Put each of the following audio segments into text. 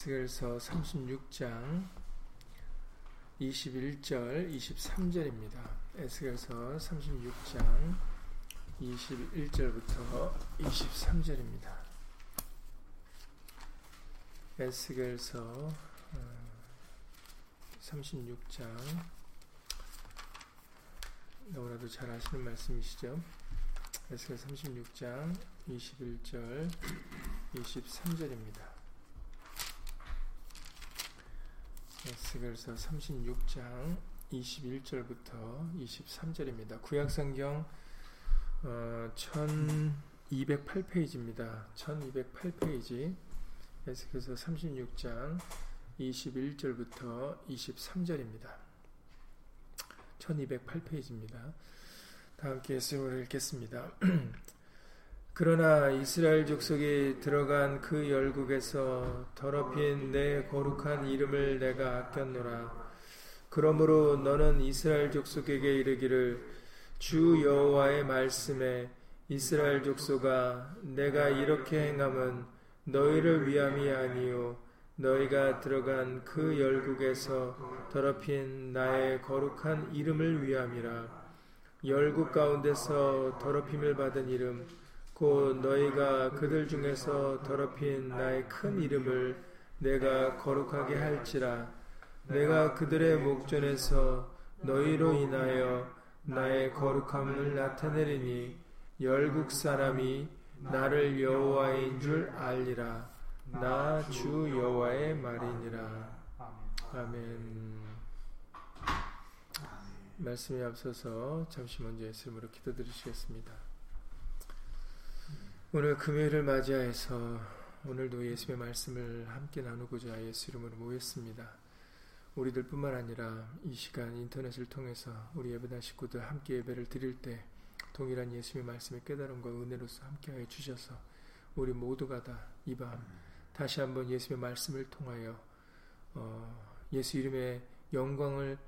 에스겔서 36장 21절 23절입니다. 에스겔서 36장 21절부터 23절입니다. 에스겔서 36장 어, 너무나도 잘 아시는 말씀이시죠? 에스겔 36장 21절 23절입니다. 에스겔서 36장 21절부터 23절입니다. 구약성경 어, 1208페이지입니다. 1208페이지 에스겔서 36장 21절부터 23절입니다. 1208페이지입니다. 다 함께 읽겠습니다. 그러나 이스라엘 족속이 들어간 그 열국에서 더럽힌 내 거룩한 이름을 내가 아꼈노라. 그러므로 너는 이스라엘 족속에게 이르기를 주 여호와의 말씀에 이스라엘 족속아 내가 이렇게 행함은 너희를 위함이 아니요 너희가 들어간 그 열국에서 더럽힌 나의 거룩한 이름을 위함이라 열국 가운데서 더럽힘을 받은 이름 곧 너희가 그들 중에서 더럽힌 나의 큰 이름을 내가 거룩하게 할지라. 내가 그들의 목전에서 너희로 인하여 나의 거룩함을 나타내리니 열국 사람이 나를 여호와인 줄 알리라. 나 주 여호와의 말이니라. 아멘. 말씀에 앞서서 잠시 먼저 예수님으로 기도드리시겠습니다. 오늘 금요일을 맞이하여서 오늘도 예수의 말씀을 함께 나누고자 예수 이름으로 모였습니다. 우리들 뿐만 아니라 이 시간 인터넷을 통해서 우리 예배당 식구들 함께 예배를 드릴 때 동일한 예수의 말씀의 깨달음과 은혜로서 함께하여 주셔서 우리 모두가 다 이 밤 다시 한번 예수의 말씀을 통하여 어 예수 이름의 영광을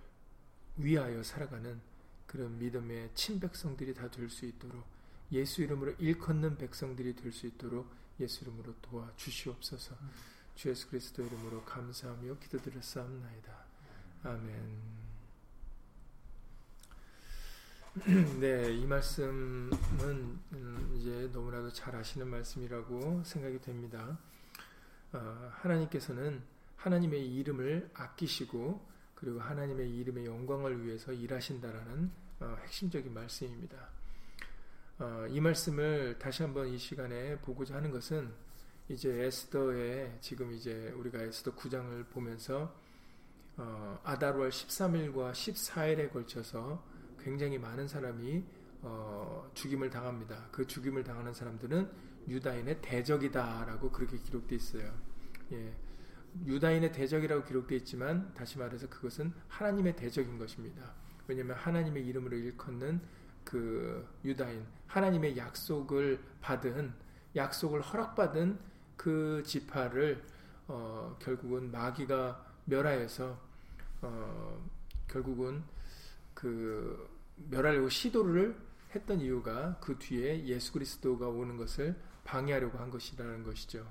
위하여 살아가는 그런 믿음의 친백성들이 다 될 수 있도록 예수 이름으로 일컫는 백성들이 될 수 있도록 예수 이름으로 도와 주시옵소서. 주 예수 그리스도 이름으로 감사하며 기도드렸사옵나이다. 아멘. 네, 이 말씀은 음, 이제 너무나도 잘 아시는 말씀이라고 생각이 됩니다. 어, 하나님께서는 하나님의 이름을 아끼시고 그리고 하나님의 이름의 영광을 위해서 일하신다라는 어, 핵심적인 말씀입니다. 어, 이 말씀을 다시 한번 이 시간에 보고자 하는 것은 이제 에스더의 지금 이제 우리가 에스더 9장을 보면서 어, 아달월 13일과 14일에 걸쳐서 굉장히 많은 사람이 어, 죽임을 당합니다. 그 죽임을 당하는 사람들은 유다인의 대적이다라고 그렇게 기록되어 있어요. 예. 유다인의 대적이라고 기록되어 있지만 다시 말해서 그것은 하나님의 대적인 것입니다. 왜냐하면 하나님의 이름으로 일컫는 그 유다인 하나님의 약속을 받은 약속을 허락받은 그 지파를 어, 결국은 마귀가 멸하여서 어, 결국은 그 멸하려고 시도를 했던 이유가 그 뒤에 예수 그리스도가 오는 것을 방해하려고 한 것이라는 것이죠.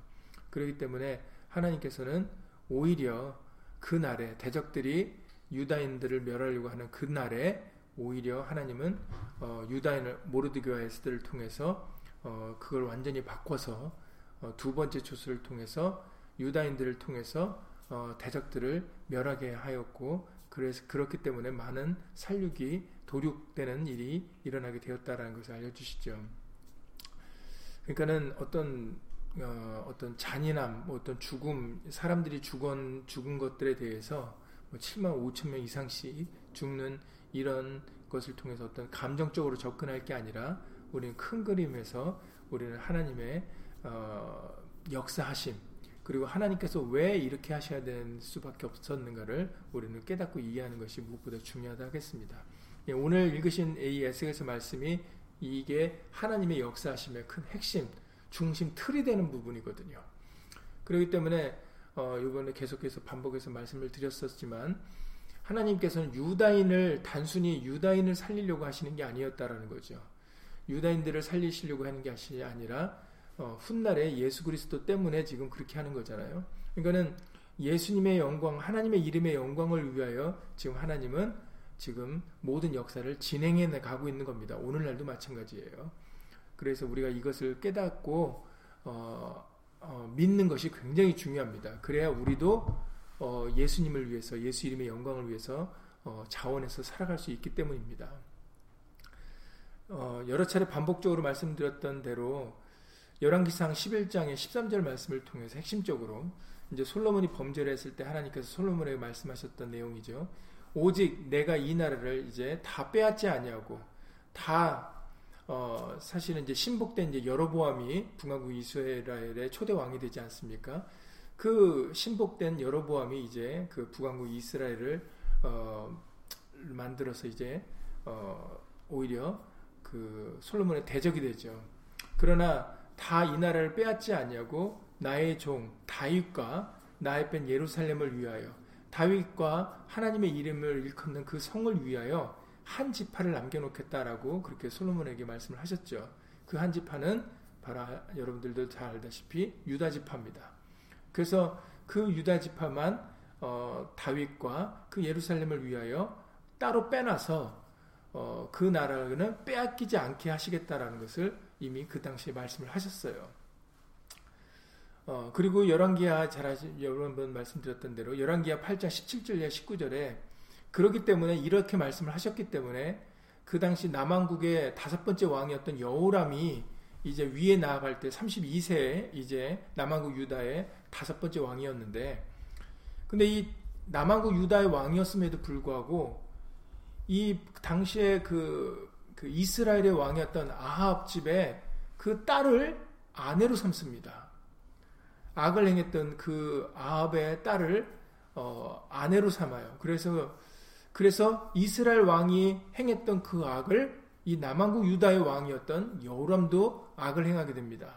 그렇기 때문에 하나님께서는 오히려 그 날에 대적들이 유다인들을 멸하려고 하는 그 날에 오히려 하나님은 어, 유다인을 모르드교와 에스들을 통해서 어, 그걸 완전히 바꿔서 어, 두 번째 조수를 통해서 유다인들을 통해서 어, 대적들을 멸하게 하였고 그래서 그렇기 때문에 많은 살육이 도륙되는 일이 일어나게 되었다라는 것을 알려주시죠. 그러니까는 어떤 어, 어떤 잔인함, 뭐 어떤 죽음, 사람들이 죽은 죽은 것들에 대해서 뭐 7만 5천 명 이상씩 죽는 이런 것을 통해서 어떤 감정적으로 접근할 게 아니라 우리는 큰 그림에서 우리는 하나님의 어, 역사하심 그리고 하나님께서 왜 이렇게 하셔야 되는 수밖에 없었는가를 우리는 깨닫고 이해하는 것이 무엇보다 중요하다 하겠습니다. 예, 오늘 읽으신 이 에스겔서 말씀이 이게 하나님의 역사하심의 큰 핵심, 중심 틀이 되는 부분이거든요. 그렇기 때문에 어, 이번에 계속해서 반복해서 말씀을 드렸었지만 하나님께서는 유다인을 단순히 유다인을 살리려고 하시는 게 아니었다라는 거죠. 유다인들을 살리시려고 하는 게 아니라 어, 훗날에 예수 그리스도 때문에 지금 그렇게 하는 거잖아요. 그러니까는 예수님의 영광, 하나님의 이름의 영광을 위하여 지금 하나님은 지금 모든 역사를 진행해 가고 있는 겁니다. 오늘날도 마찬가지예요. 그래서 우리가 이것을 깨닫고 어, 어, 믿는 것이 굉장히 중요합니다. 그래야 우리도 어, 예수님을 위해서 예수 이름의 영광을 위해서 어, 자원해서 살아갈 수 있기 때문입니다. 어, 여러 차례 반복적으로 말씀드렸던 대로 열왕기상 11장의 13절 말씀을 통해서 핵심적으로 이제 솔로몬이 범죄를 했을 때 하나님께서 솔로몬에게 말씀하셨던 내용이죠. 오직 내가 이 나라를 이제 다 빼앗지 아니하고 다 어, 사실은 이제 신복된 이제 여로보암이 북왕국 이스라엘의 초대 왕이 되지 않습니까? 그 신복된 여로보암이 이제 그 북왕국 이스라엘을 어, 만들어서 이제 어, 오히려 그 솔로몬의 대적이 되죠. 그러나 다 이 나라를 빼앗지 아니하고 나의 종 다윗과 나의 뺀 예루살렘을 위하여 다윗과 하나님의 이름을 일컫는 그 성을 위하여 한 지파를 남겨놓겠다라고 그렇게 솔로몬에게 말씀을 하셨죠. 그 한 지파는 바로 여러분들도 잘 알다시피 유다 지파입니다. 그래서 그 유다 지파만 어, 다윗과 그 예루살렘을 위하여 따로 빼놔서 어, 그 나라는 빼앗기지 않게 하시겠다라는 것을 이미 그 당시에 말씀을 하셨어요. 어, 그리고 열왕기하 잘 아시, 여러 번 말씀드렸던 대로 열왕기하 8장 17절에 19절에 그렇기 때문에 이렇게 말씀을 하셨기 때문에 그 당시 남왕국의 다섯 번째 왕이었던 여호람이 이제 위에 나아갈 때 32세에 이제 남왕국 유다의 다섯 번째 왕이었는데 근데 이 남왕국 유다의 왕이었음에도 불구하고 이 당시에 그, 그 이스라엘의 왕이었던 아합 집에 그 딸을 아내로 삼습니다. 악을 행했던 그 아합의 딸을 어, 아내로 삼아요. 그래서 그래서 이스라엘 왕이 행했던 그 악을 이 남왕국 유다의 왕이었던 여호람도 악을 행하게 됩니다.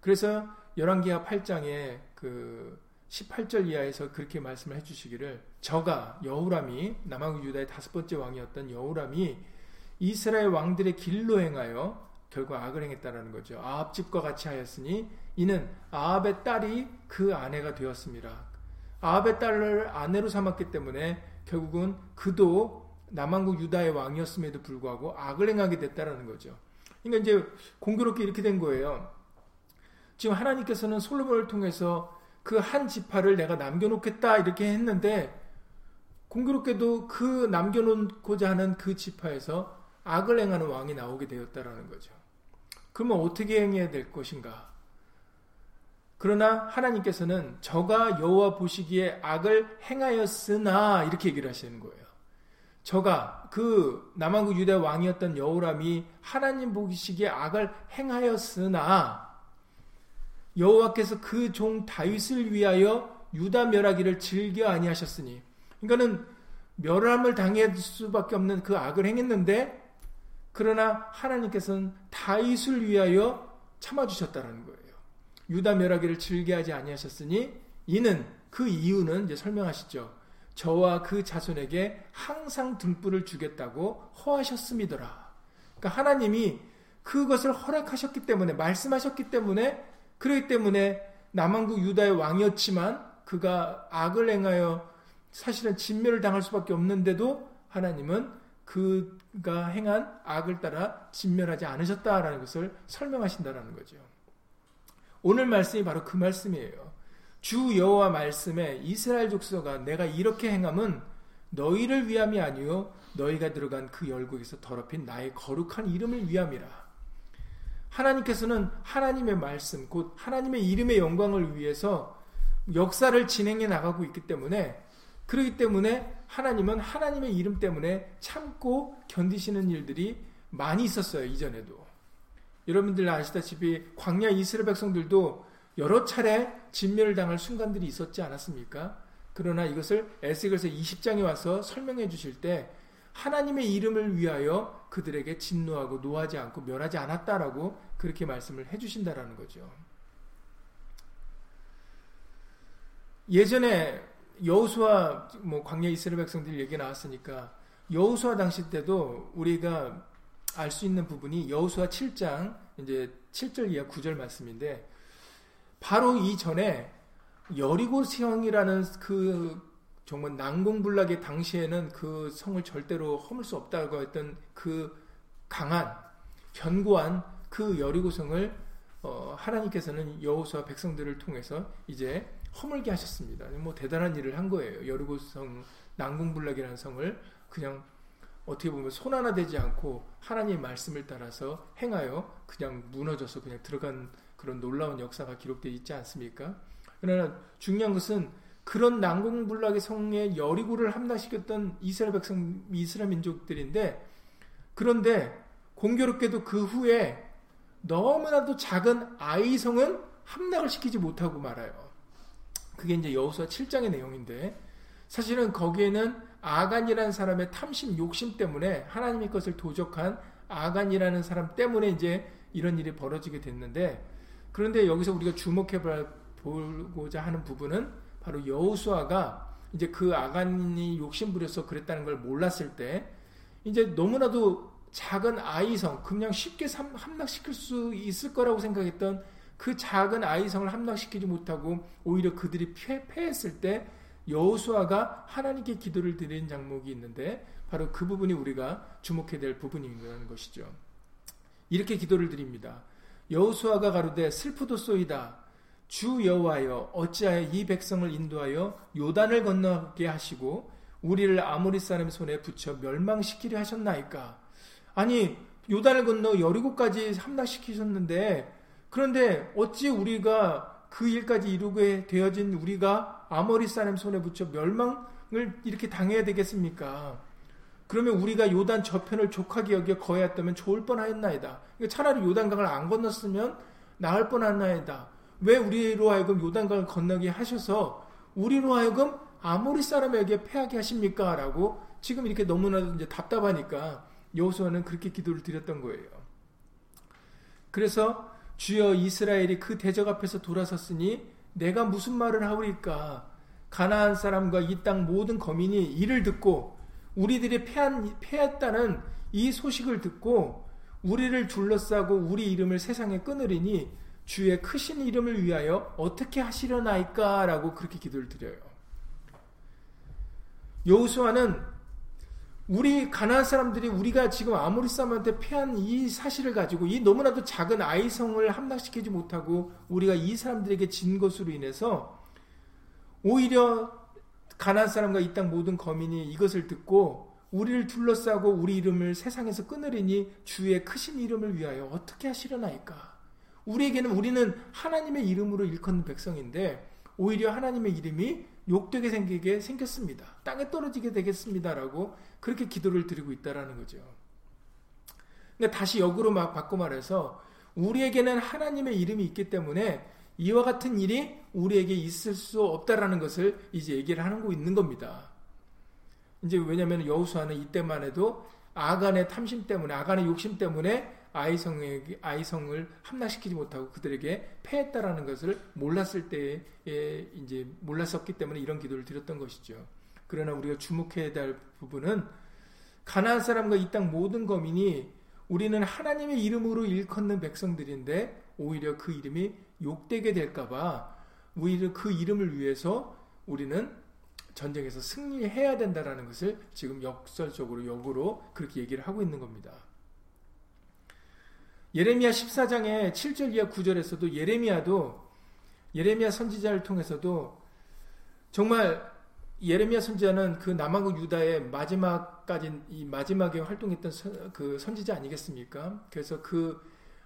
그래서 열왕기하 8장에 그 18절 이하에서 그렇게 말씀을 해주시기를 저가 여호람이 남왕국 유다의 다섯 번째 왕이었던 여호람이 이스라엘 왕들의 길로 행하여 결국 악을 행했다라는 거죠. 아합 집과 같이 하였으니 이는 아합의 딸이 그 아내가 되었습니다. 아합의 딸을 아내로 삼았기 때문에 결국은 그도 남한국 유다의 왕이었음에도 불구하고 악을 행하게 됐다라는 거죠. 그러니까 이제 공교롭게 이렇게 된 거예요. 지금 하나님께서는 솔로몬을 통해서 그 한 지파를 내가 남겨놓겠다 이렇게 했는데 공교롭게도 그 남겨놓고자 하는 그 지파에서 악을 행하는 왕이 나오게 되었다라는 거죠. 그러면 어떻게 행해야 될 것인가? 그러나 하나님께서는 저가 여호와 보시기에 악을 행하였으나 이렇게 얘기를 하시는 거예요. 저가 그 남한국 유대 왕이었던 여호람이 하나님 보시기에 악을 행하였으나 여호와께서 그 종 다윗을 위하여 유다 멸하기를 즐겨 아니하셨으니 그러니까는 멸함을 당할 수밖에 없는 그 악을 행했는데 그러나 하나님께서는 다윗을 위하여 참아 주셨다는 거예요. 유다 멸하기를 즐겨 하지 아니하셨으니 이는 그 이유는 이제 설명하시죠. 저와 그 자손에게 항상 등불을 주겠다고 허하셨음이더라. 그러니까 하나님이 그것을 허락하셨기 때문에 말씀하셨기 때문에 그렇기 때문에 남한국 유다의 왕이었지만 그가 악을 행하여 사실은 진멸을 당할 수밖에 없는데도 하나님은 그가 행한 악을 따라 진멸하지 않으셨다라는 것을 설명하신다라는 거죠. 오늘 말씀이 바로 그 말씀이에요. 주 여호와 말씀에 이스라엘 족속아 내가 이렇게 행함은 너희를 위함이 아니요 너희가 들어간 그 열국에서 더럽힌 나의 거룩한 이름을 위함이라. 하나님께서는 하나님의 말씀 곧 하나님의 이름의 영광을 위해서 역사를 진행해 나가고 있기 때문에 그렇기 때문에 하나님은 하나님의 이름 때문에 참고 견디시는 일들이 많이 있었어요 이전에도. 여러분들 아시다시피 광야 이스라엘 백성들도 여러 차례 진멸을 당할 순간들이 있었지 않았습니까? 그러나 이것을 에스겔서 20장에 와서 설명해 주실 때 하나님의 이름을 위하여 그들에게 진노하고 노하지 않고 멸하지 않았다라고 그렇게 말씀을 해 주신다라는 거죠. 예전에 여호수아 뭐 광야 이스라엘 백성들 얘기 나왔으니까 여호수아 당시 때도 우리가 알 수 있는 부분이 여호수아 7장 이제 7절 이하 9절 말씀인데 바로 이전에 여리고 성이라는 그 정말 난공불락의 당시에는 그 성을 절대로 허물 수 없다고 했던 그 강한 견고한 그 여리고 성을 어, 하나님께서는 여호수아 백성들을 통해서 이제 허물게 하셨습니다. 뭐 대단한 일을 한 거예요. 여리고 성 난공불락이라는 성을 그냥 어떻게 보면 손 하나 되지 않고 하나님의 말씀을 따라서 행하여 그냥 무너져서 그냥 들어간 그런 놀라운 역사가 기록되어 있지 않습니까? 그러나 중요한 것은 그런 난공불락의 성에 여리고를 함락시켰던 이스라엘 백성, 이스라엘 민족들인데 그런데 공교롭게도 그 후에 너무나도 작은 아이성은 함락을 시키지 못하고 말아요. 그게 이제 여호수아 7장의 내용인데 사실은 거기에는 아간이라는 사람의 탐심, 욕심 때문에 하나님의 것을 도적한 아간이라는 사람 때문에 이제 이런 일이 벌어지게 됐는데 그런데 여기서 우리가 주목해 보고자 하는 부분은 바로 여호수아가 이제 그 아간이 욕심 부려서 그랬다는 걸 몰랐을 때 이제 너무나도 작은 아이성, 그냥 쉽게 함락시킬 수 있을 거라고 생각했던 그 작은 아이성을 함락시키지 못하고 오히려 그들이 패, 패했을 때 여호수아가 하나님께 기도를 드리는 장목이 있는데 바로 그 부분이 우리가 주목해야 될 부분이라는 것이죠. 이렇게 기도를 드립니다. 여호수아가 가로되 슬프도소이다. 주 여호와여 어찌하여 이 백성을 인도하여 요단을 건너게 하시고 우리를 아모리 사람 손에 붙여 멸망시키려 하셨나이까? 아니 요단을 건너 여리고까지 함락시키셨는데 그런데 어찌 우리가 그 일까지 이루게 되어진 우리가 아모리 사람 손에 붙여 멸망을 이렇게 당해야 되겠습니까? 그러면 우리가 요단 저편을 족하게 여겨 거해했다면 좋을 뻔하였나이다. 그러니까 차라리 요단강을 안 건넜으면 나을 뻔했나이다. 왜 우리로 하여금 요단강을 건너게 하셔서 우리로 하여금 아모리 사람에게 패하게 하십니까? 라고 지금 이렇게 너무나도 이제 답답하니까 여호수아는 그렇게 기도를 드렸던 거예요. 그래서 주여 이스라엘이 그 대적 앞에서 돌아섰으니 내가 무슨 말을 하오리까? 가나안 사람과 이 땅 모든 거민이 이를 듣고 우리들이 패한, 패했다는 이 소식을 듣고 우리를 둘러싸고 우리 이름을 세상에 끊으리니 주의 크신 이름을 위하여 어떻게 하시려나이까? 라고 그렇게 기도를 드려요. 여호수아는 우리 가나안 사람들이 우리가 지금 아모리 사람한테 패한 이 사실을 가지고 이 너무나도 작은 아이성을 함락시키지 못하고 우리가 이 사람들에게 진 것으로 인해서 오히려 가나안 사람과 이 땅 모든 거민이 이것을 듣고 우리를 둘러싸고 우리 이름을 세상에서 끊으리니 주의 크신 이름을 위하여 어떻게 하시려나이까? 우리에게는 우리는 하나님의 이름으로 일컫는 백성인데 오히려 하나님의 이름이 욕되게 생기게 생겼습니다. 땅에 떨어지게 되겠습니다라고 그렇게 기도를 드리고 있다라는 거죠. 그러니까 다시 역으로 막 바꿔 말해서 우리에게는 하나님의 이름이 있기 때문에 이와 같은 일이 우리에게 있을 수 없다라는 것을 이제 얘기를 하는 거 있는 겁니다. 이제 왜냐하면 여호수아는 이때만 해도 아간의 탐심 때문에 아간의 욕심 때문에 아이성에게 아이성을 함락시키지 못하고 그들에게 패했다라는 것을 몰랐을 때에 이제 몰랐었기 때문에 이런 기도를 드렸던 것이죠. 그러나 우리가 주목해야 될 부분은 가나안 사람과 이 땅 모든 거민이 우리는 하나님의 이름으로 일컫는 백성들인데 오히려 그 이름이 욕되게 될까봐 오히려 그 이름을 위해서 우리는 전쟁에서 승리해야 된다라는 것을 지금 역설적으로 역으로 그렇게 얘기를 하고 있는 겁니다. 예레미야 14장의 7절 이하 9절에서도 예레미야도 예레미야 선지자를 통해서도 정말 예레미야 선지자는 그 남한국 유다의 마지막까지 이 마지막에 활동했던 선, 그 선지자 아니겠습니까? 그래서 그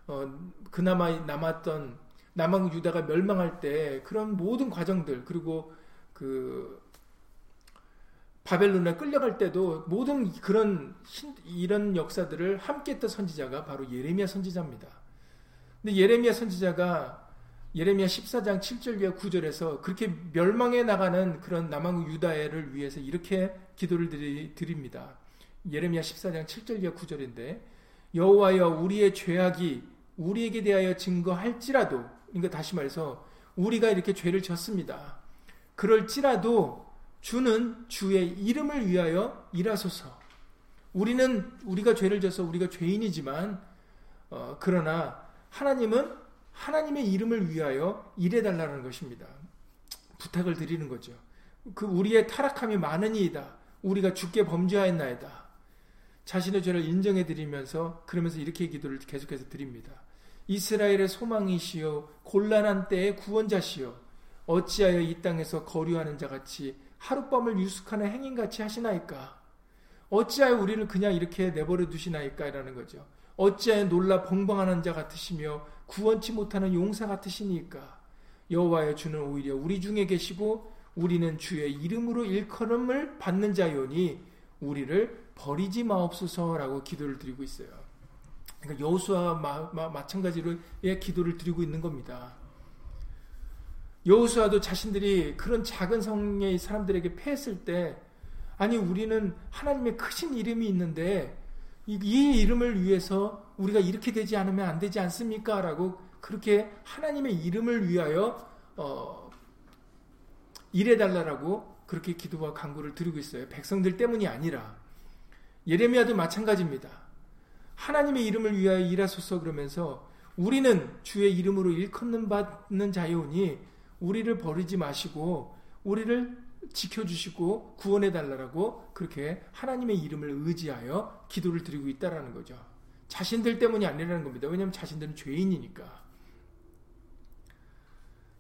어, 그나마 남았던 남한국 유다가 멸망할 때 그런 모든 과정들 그리고 그 바벨론에 끌려갈 때도 모든 그런 이런 역사들을 함께했던 선지자가 바로 예레미야 선지자입니다. 근데 예레미야 선지자가 예레미야 14장 7절과 9절에서 그렇게 멸망해 나가는 그런 남왕 유다를 위해서 이렇게 기도를 드립니다. 예레미야 14장 7절과 9절인데 여호와여 우리의 죄악이 우리에게 대하여 증거할지라도 그러니까 다시 말해서 우리가 이렇게 죄를 졌습니다. 그럴지라도 주는 주의 이름을 위하여 일하소서. 우리는 우리가 죄를 져서 우리가 죄인이지만 어, 그러나 하나님은 하나님의 이름을 위하여 일해달라는 것입니다. 부탁을 드리는 거죠. 그 우리의 타락함이 많으니이다. 우리가 죽게 범죄하였나이다. 자신의 죄를 인정해 드리면서 그러면서 이렇게 기도를 계속해서 드립니다. 이스라엘의 소망이시여 곤란한 때의 구원자시여 어찌하여 이 땅에서 거류하는 자같이 하룻밤을 유숙하는 행인같이 하시나이까 어찌하여 우리를 그냥 이렇게 내버려 두시나이까 라는 거죠. 어찌하여 놀라 벙벙하는 자 같으시며 구원치 못하는 용사 같으시니까 여호와의 주는 오히려 우리 중에 계시고 우리는 주의 이름으로 일컬음을 받는 자요니 우리를 버리지 마옵소서라고 기도를 드리고 있어요. 그러니까 여호수아와 마찬가지로 예, 기도를 드리고 있는 겁니다. 여호수아도 자신들이 그런 작은 성의 사람들에게 패했을 때 아니 우리는 하나님의 크신 이름이 있는데 이, 이 이름을 위해서 우리가 이렇게 되지 않으면 안 되지 않습니까? 라고 그렇게 하나님의 이름을 위하여 어, 일해달라고 그렇게 기도와 간구를 드리고 있어요. 백성들 때문이 아니라 예레미야도 마찬가지입니다. 하나님의 이름을 위하여 일하소서 그러면서 우리는 주의 이름으로 일컫는 받는 자여오니 우리를 버리지 마시고 우리를 지켜주시고 구원해 달라고 그렇게 하나님의 이름을 의지하여 기도를 드리고 있다라는 거죠. 자신들 때문이 아니라는 겁니다. 왜냐하면 자신들은 죄인이니까.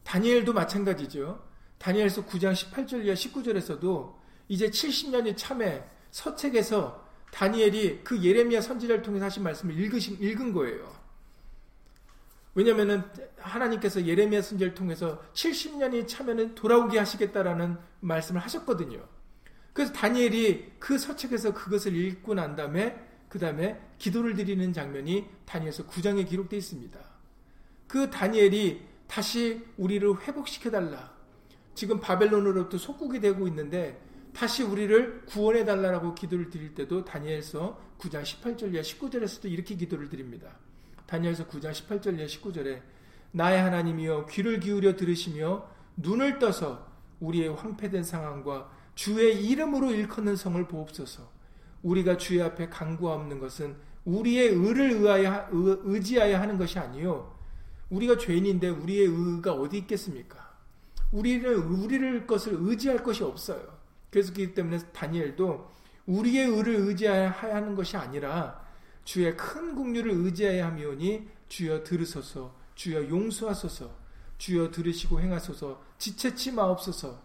다니엘도 마찬가지죠. 다니엘서 9장 18절 이하 19절에서도 이제 70년이 참에 서책에서 다니엘이 그 예레미야 선지자를 통해서 하신 말씀을 읽으신, 읽은 거예요. 왜냐면은 하나님께서 예레미야 선지자를 통해서 70년이 차면은 돌아오게 하시겠다라는 말씀을 하셨거든요. 그래서 다니엘이 그 서책에서 그것을 읽고 난 다음에 그 다음에 기도를 드리는 장면이 다니엘서 9장에 기록되어 있습니다. 그 다니엘이 다시 우리를 회복시켜달라. 지금 바벨론으로부터 속국이 되고 있는데 다시 우리를 구원해 달라고 기도를 드릴 때도 다니엘서 9장 18절 이하 19절에서도 이렇게 기도를 드립니다. 다니엘서 9장 18절 이하 19절에 나의 하나님이여 귀를 기울여 들으시며 눈을 떠서 우리의 황폐된 상황과 주의 이름으로 일컫는 성을 보옵소서. 우리가 주의 앞에 강구없는 것은 우리의 의를 의하여, 의지하여 하는 것이 아니요 우리가 죄인인데 우리의 의가 어디 있겠습니까? 우리를 우리를 것을 의지할 것이 없어요. 그래서 그렇기 때문에 다니엘도 우리의 의를 의지하여 하는 것이 아니라 주의 큰 국류를 의지하여 하오니 주여 들으소서 주여 용서하소서 주여 들으시고 행하소서 지체치 마옵소서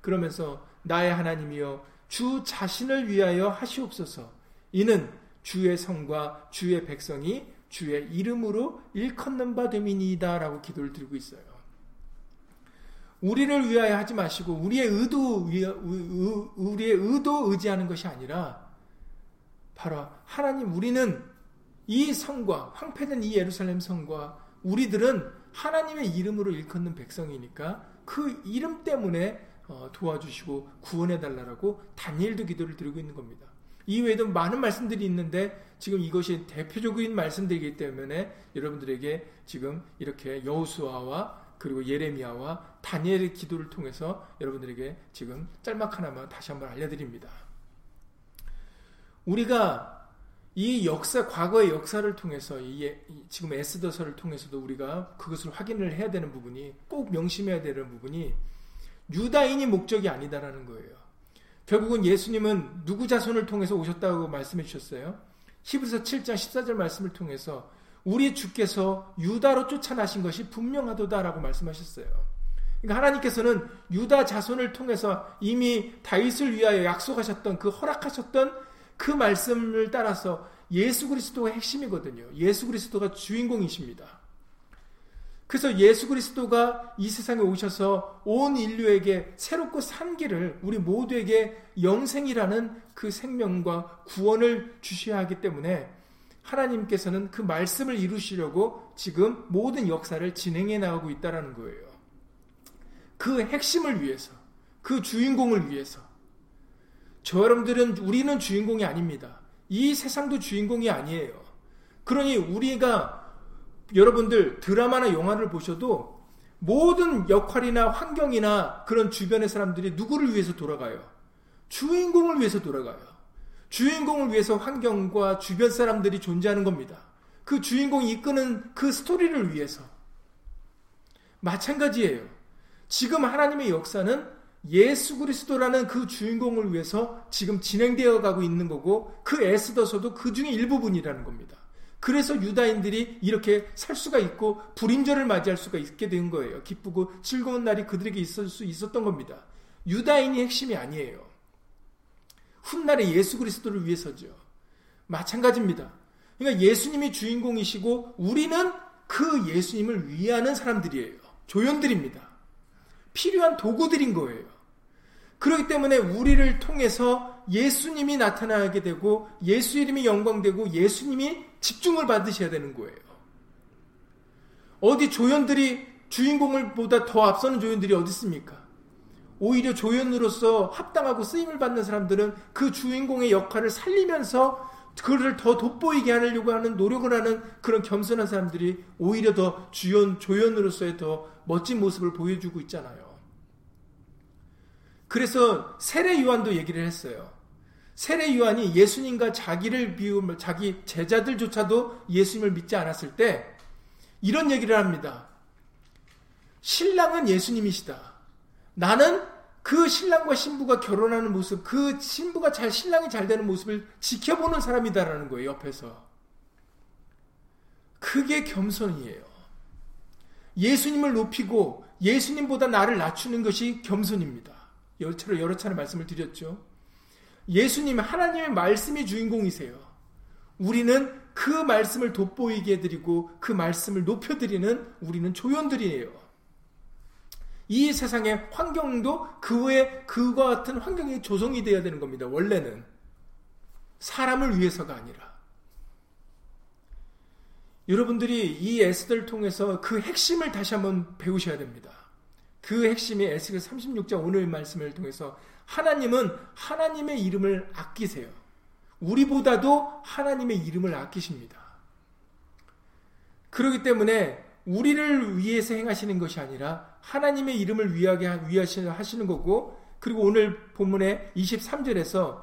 그러면서 나의 하나님이여 주 자신을 위하여 하시옵소서 이는 주의 성과 주의 백성이 주의 이름으로 일컫는 바 됨이니이다라고 기도를 드리고 있어요. 우리를 위하여 하지 마시고 우리의 의도 우리의 의도 의지하는 것이 아니라 바로 하나님 우리는 이 성과 황폐된 이 예루살렘 성과 우리들은 하나님의 이름으로 일컫는 백성이니까 그 이름 때문에 어, 도와주시고 구원해 달라고 다니엘도 기도를 드리고 있는 겁니다. 이외에도 많은 말씀들이 있는데 지금 이것이 대표적인 말씀들이기 때문에 여러분들에게 지금 이렇게 여호수아와 그리고 예레미야와 다니엘의 기도를 통해서 여러분들에게 지금 짤막 하나만 다시 한번 알려드립니다. 우리가 이 역사, 과거의 역사를 통해서 이, 지금 에스더서를 통해서도 우리가 그것을 확인을 해야 되는 부분이 꼭 명심해야 되는 부분이 유다인이 목적이 아니다라는 거예요. 결국은 예수님은 누구 자손을 통해서 오셨다고 말씀해 주셨어요. 히브리서 7장 14절 말씀을 통해서 우리 주께서 유다로 쫓아나신 것이 분명하도다라고 말씀하셨어요. 그러니까 하나님께서는 유다 자손을 통해서 이미 다윗을 위하여 약속하셨던 그 허락하셨던 그 말씀을 따라서 예수 그리스도가 핵심이거든요. 예수 그리스도가 주인공이십니다. 그래서 예수 그리스도가 이 세상에 오셔서 온 인류에게 새롭고 산 길을 우리 모두에게 영생이라는 그 생명과 구원을 주셔야 하기 때문에 하나님께서는 그 말씀을 이루시려고 지금 모든 역사를 진행해 나가고 있다는 거예요. 그 핵심을 위해서, 그 주인공을 위해서. 저 여러분들은 우리는 주인공이 아닙니다. 이 세상도 주인공이 아니에요. 그러니 우리가 여러분들 드라마나 영화를 보셔도 모든 역할이나 환경이나 그런 주변의 사람들이 누구를 위해서 돌아가요? 주인공을 위해서 돌아가요. 주인공을 위해서 환경과 주변 사람들이 존재하는 겁니다. 그 주인공이 이끄는 그 스토리를 위해서. 마찬가지예요. 지금 하나님의 역사는 예수 그리스도라는 그 주인공을 위해서 지금 진행되어 가고 있는 거고 그 에스더서도 그 중에 일부분이라는 겁니다. 그래서 유다인들이 이렇게 살 수가 있고 불임절을 맞이할 수가 있게 된 거예요. 기쁘고 즐거운 날이 그들에게 있을 수 있었던 겁니다. 유다인이 핵심이 아니에요. 훗날에 예수 그리스도를 위해서죠. 마찬가지입니다. 그러니까 예수님이 주인공이시고 우리는 그 예수님을 위하는 사람들이에요. 조연들입니다. 필요한 도구들인 거예요. 그렇기 때문에 우리를 통해서 예수님이 나타나게 되고 예수 이름이 영광되고 예수님이 집중을 받으셔야 되는 거예요. 어디 조연들이 주인공을 보다 더 앞서는 조연들이 어디 있습니까? 오히려 조연으로서 합당하고 쓰임을 받는 사람들은 그 주인공의 역할을 살리면서 그를 더 돋보이게 하려고 하는 노력을 하는 그런 겸손한 사람들이 오히려 더 주연, 조연으로서의 더 멋진 모습을 보여주고 있잖아요. 그래서 세례 요한도 얘기를 했어요. 세례 요한이 예수님과 자기를 비우며 자기 제자들조차도 예수님을 믿지 않았을 때 이런 얘기를 합니다. 신랑은 예수님이시다. 나는 그 신랑과 신부가 결혼하는 모습, 그 신부가 잘 신랑이 잘 되는 모습을 지켜보는 사람이다라는 거예요. 옆에서. 그게 겸손이에요. 예수님을 높이고 예수님보다 나를 낮추는 것이 겸손입니다. 차례 여러 차례 말씀을 드렸죠. 예수님 하나님의 말씀이 주인공이세요. 우리는 그 말씀을 돋보이게 해드리고 그 말씀을 높여드리는 우리는 조연들이에요. 이 세상의 환경도 그의 그와 같은 환경이 조성이 되어야 되는 겁니다. 원래는 사람을 위해서가 아니라 여러분들이 이 에스더를 통해서 그 핵심을 다시 한번 배우셔야 됩니다. 그 핵심이 에스겔 36장 오늘 말씀을 통해서 하나님은 하나님의 이름을 아끼세요. 우리보다도 하나님의 이름을 아끼십니다. 그렇기 때문에 우리를 위해서 행하시는 것이 아니라 하나님의 이름을 위하게 하시는 거고 그리고 오늘 본문의 23절에서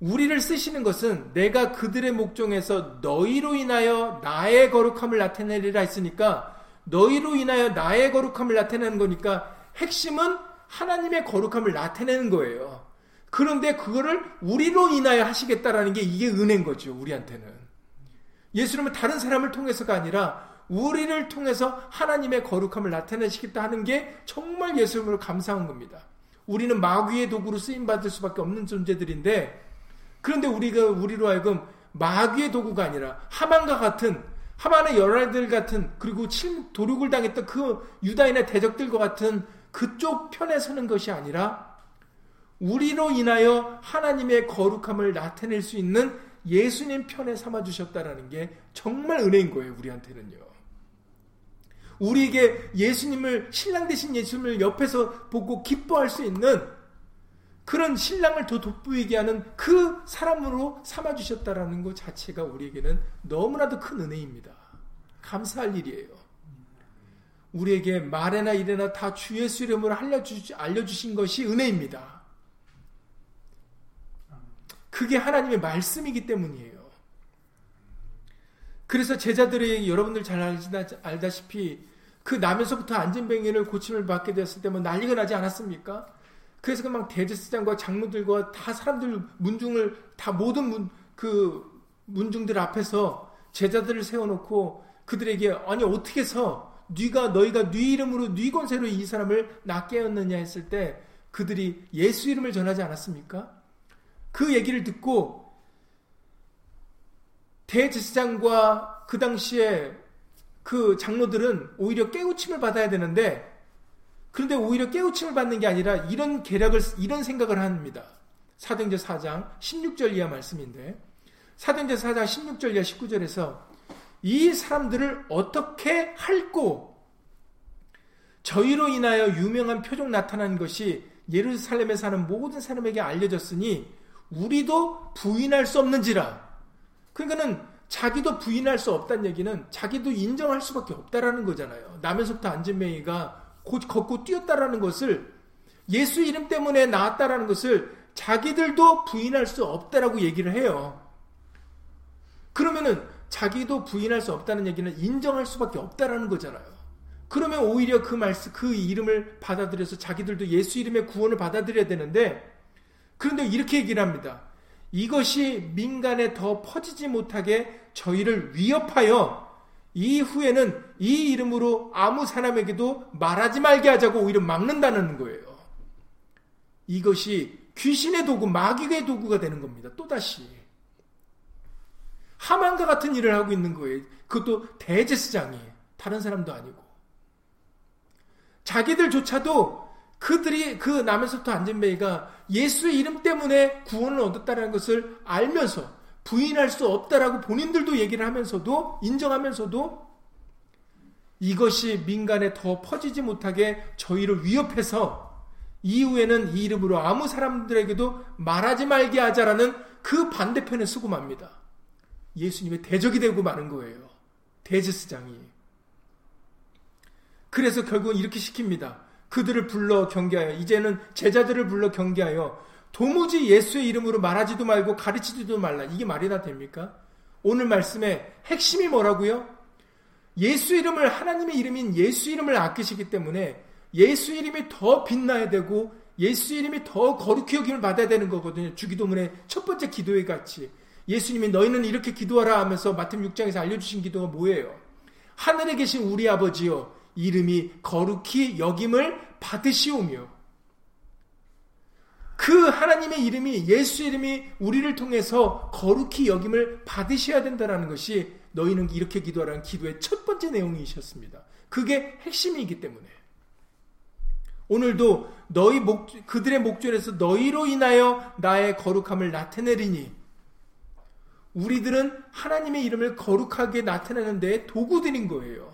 우리를 쓰시는 것은 내가 그들의 목종에서 너희로 인하여 나의 거룩함을 나타내리라 했으니까 너희로 인하여 나의 거룩함을 나타내는 거니까 핵심은 하나님의 거룩함을 나타내는 거예요. 그런데 그거를 우리로 인하여 하시겠다라는 게 이게 은혜인 거죠. 우리한테는. 예수님은 다른 사람을 통해서가 아니라 우리를 통해서 하나님의 거룩함을 나타내시겠다 하는 게 정말 예수님으로 감사한 겁니다. 우리는 마귀의 도구로 쓰임 받을 수밖에 없는 존재들인데 그런데 우리가 우리로 하여금 마귀의 도구가 아니라 하만과 같은 하만의 열아들 같은 그리고 침 도륙을 당했던 그 유다인의 대적들과 같은 그쪽 편에 서는 것이 아니라 우리로 인하여 하나님의 거룩함을 나타낼 수 있는 예수님 편에 삼아 주셨다라는 게 정말 은혜인 거예요, 우리한테는요. 우리에게 예수님을 신랑 되신 예수님을 옆에서 보고 기뻐할 수 있는 그런 신랑을 더 돋보이게 하는 그 사람으로 삼아 주셨다라는 것 자체가 우리에게는 너무나도 큰 은혜입니다. 감사할 일이에요. 우리에게 말에나 일에나 다 주 예수 이름으로 알려주, 알려주신 것이 은혜입니다. 그게 하나님의 말씀이기 때문이에요. 그래서 제자들이 여러분들 잘 알다시피 그 나면서부터 안진뱅이를 고침을 받게 됐을 때면 뭐 난리가 나지 않았습니까? 그래서 그막 대제사장과 장로들과 다 사람들 문중을 다 모든 문, 그 문중들 앞에서 제자들을 세워놓고 그들에게 아니 어떻게 해서 네가 너희가 네 이름으로 네 권세로 이 사람을 낫게 하였느냐 했을 때 그들이 예수 이름을 전하지 않았습니까? 그 얘기를 듣고 대제사장과 그 당시에 그 장로들은 오히려 깨우침을 받아야 되는데 그런데 오히려 깨우침을 받는 게 아니라 이런 계략을 이런 생각을 합니다. 사도행전 4장 16절 이하 말씀인데 사도행전 4장 16절 이하 19절에서 이 사람들을 어떻게 할고 저희로 인하여 유명한 표적 나타난 것이 예루살렘에 사는 모든 사람에게 알려졌으니 우리도 부인할 수 없는지라. 그러니까는 자기도 부인할 수 없다는 얘기는 자기도 인정할 수밖에 없다라는 거잖아요. 남에서부터 안진맹이가 곧 걷고 뛰었다라는 것을 예수 이름 때문에 나왔다라는 것을 자기들도 부인할 수 없다라고 얘기를 해요. 그러면은 자기도 부인할 수 없다는 얘기는 인정할 수밖에 없다라는 거잖아요. 그러면 오히려 그 말씀, 그 이름을 받아들여서 자기들도 예수 이름의 구원을 받아들여야 되는데, 그런데 이렇게 얘기를 합니다. 이것이 민간에 더 퍼지지 못하게 저희를 위협하여 이후에는 이 이름으로 아무 사람에게도 말하지 말게 하자고 오히려 막는다는 거예요. 이것이 귀신의 도구, 마귀의 도구가 되는 겁니다. 또다시. 하만과 같은 일을 하고 있는 거예요. 그것도 대제스장이 다른 사람도 아니고. 자기들조차도 그들이 그 남에서부터 안전베이가 예수의 이름 때문에 구원을 얻었다는 것을 알면서 부인할 수 없다라고 본인들도 얘기를 하면서도 인정하면서도 이것이 민간에 더 퍼지지 못하게 저희를 위협해서 이후에는 이 이름으로 아무 사람들에게도 말하지 말게 하자라는 그 반대편에 쓰고 맙니다. 예수님의 대적이 되고 마는 거예요. 대제스장이. 그래서 결국은 이렇게 시킵니다. 그들을 불러 경계하여 이제는 제자들을 불러 경계하여 도무지 예수의 이름으로 말하지도 말고 가르치지도 말라. 이게 말이나 됩니까? 오늘 말씀의 핵심이 뭐라고요? 예수 이름을 하나님의 이름인 예수 이름을 아끼시기 때문에 예수 이름이 더 빛나야 되고 예수 이름이 더 거룩히 여김을 받아야 되는 거거든요. 주기도문의 첫 번째 기도의 같이 예수님이 너희는 이렇게 기도하라 하면서 마태복음 6장에서 알려주신 기도가 뭐예요? 하늘에 계신 우리 아버지여 이름이 거룩히 여김을 받으시오며 그 하나님의 이름이 예수 이름이 우리를 통해서 거룩히 여김을 받으셔야 된다는 것이 너희는 이렇게 기도하라는 기도의 첫 번째 내용이셨습니다. 그게 핵심이기 때문에 오늘도 너희 목 그들의 목전에서 너희로 인하여 나의 거룩함을 나타내리니 우리들은 하나님의 이름을 거룩하게 나타내는 데 도구들인 거예요.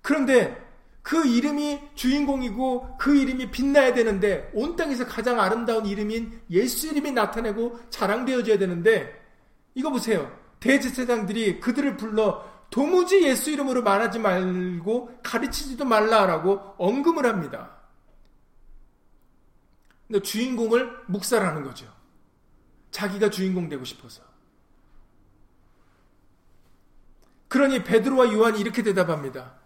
그런데 그 이름이 주인공이고 그 이름이 빛나야 되는데 온 땅에서 가장 아름다운 이름인 예수 이름이 나타내고 자랑되어져야 되는데 이거 보세요. 대제사장들이 그들을 불러 도무지 예수 이름으로 말하지 말고 가르치지도 말라라고 언금을 합니다. 근데 주인공을 묵살하는 거죠. 자기가 주인공 되고 싶어서. 그러니 베드로와 요한이 이렇게 대답합니다.